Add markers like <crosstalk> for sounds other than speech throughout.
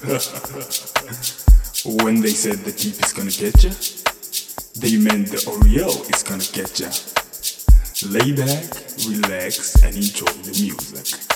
<laughs> when they said the deep is gonna get ya, they meant the Oreal is gonna get ya. Lay back, relax, and enjoy the music.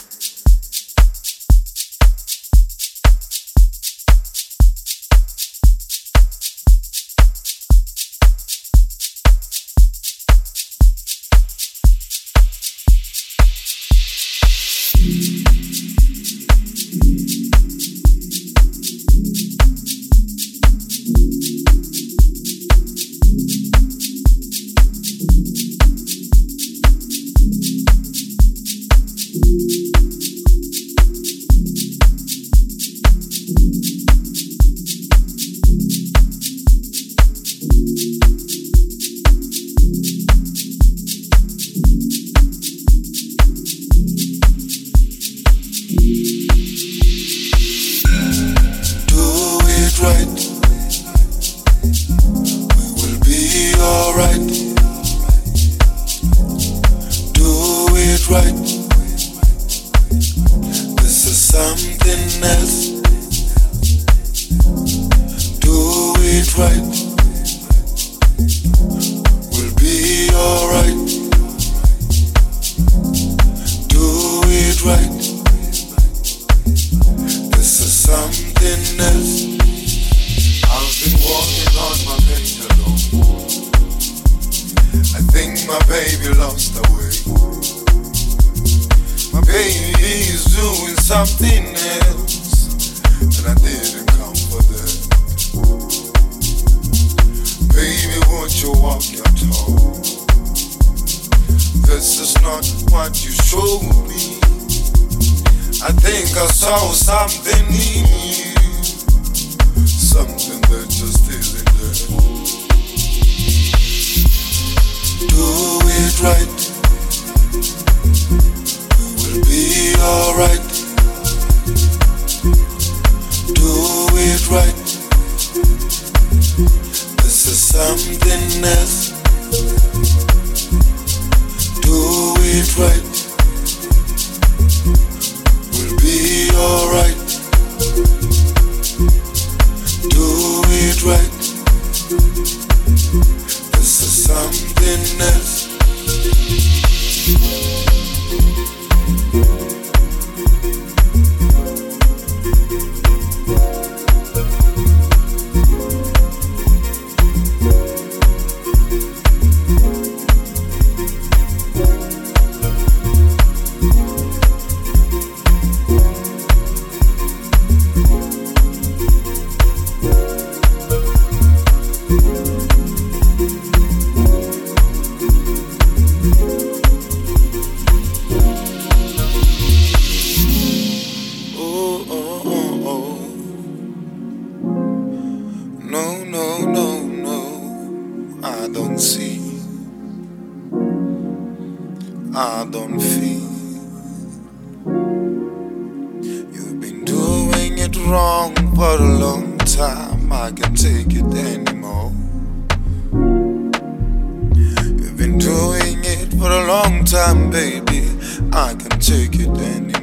something else, and I didn't come for that. Baby, won't you walk your talk? This is not what you showed me. I think I saw something in you, something that just isn't there. Do it right, we'll be alright. right. This is something else. wrong for a long time. I can't take it anymore. You've been doing it for a long time, baby. I can't take it anymore.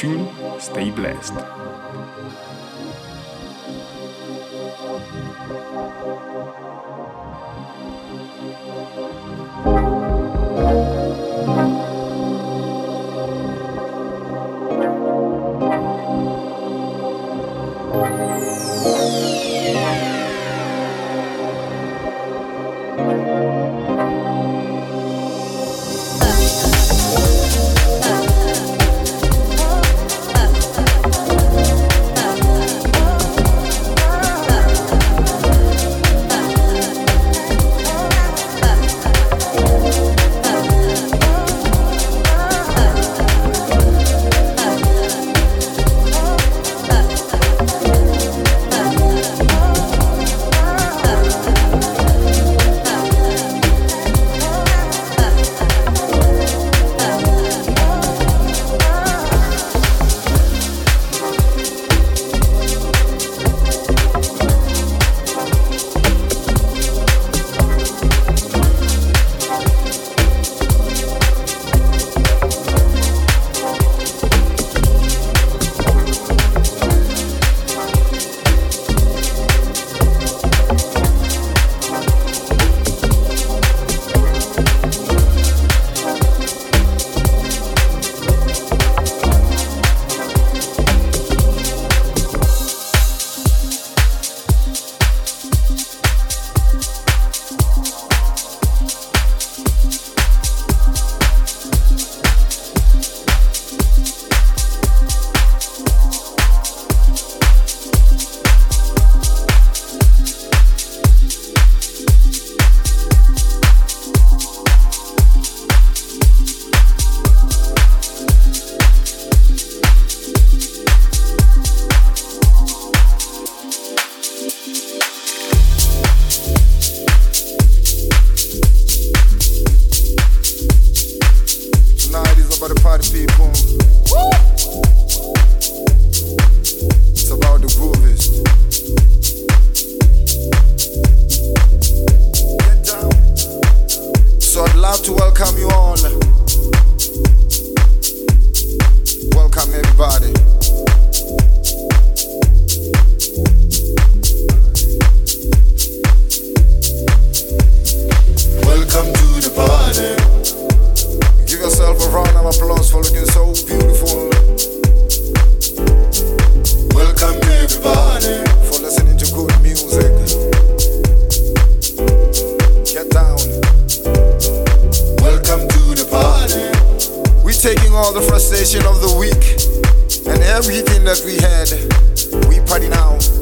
tuned. Stay blessed. all the frustration of the week and everything that we had. We party now.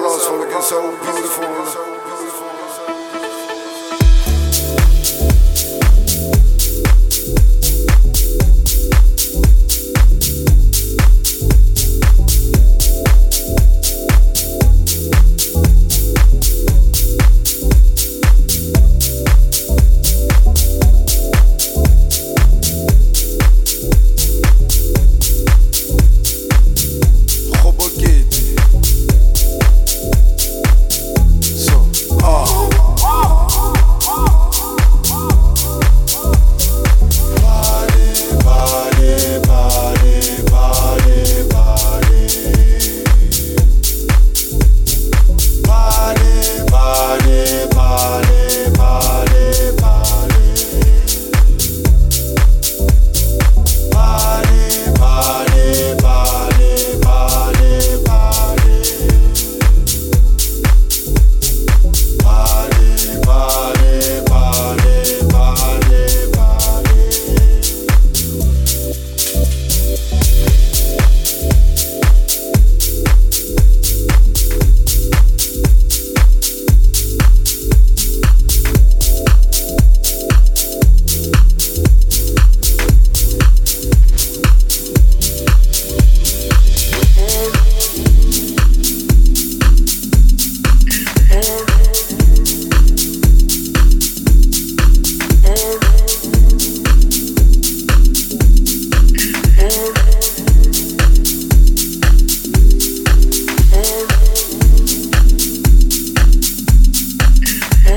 plus, all looking so beautiful.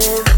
Lord.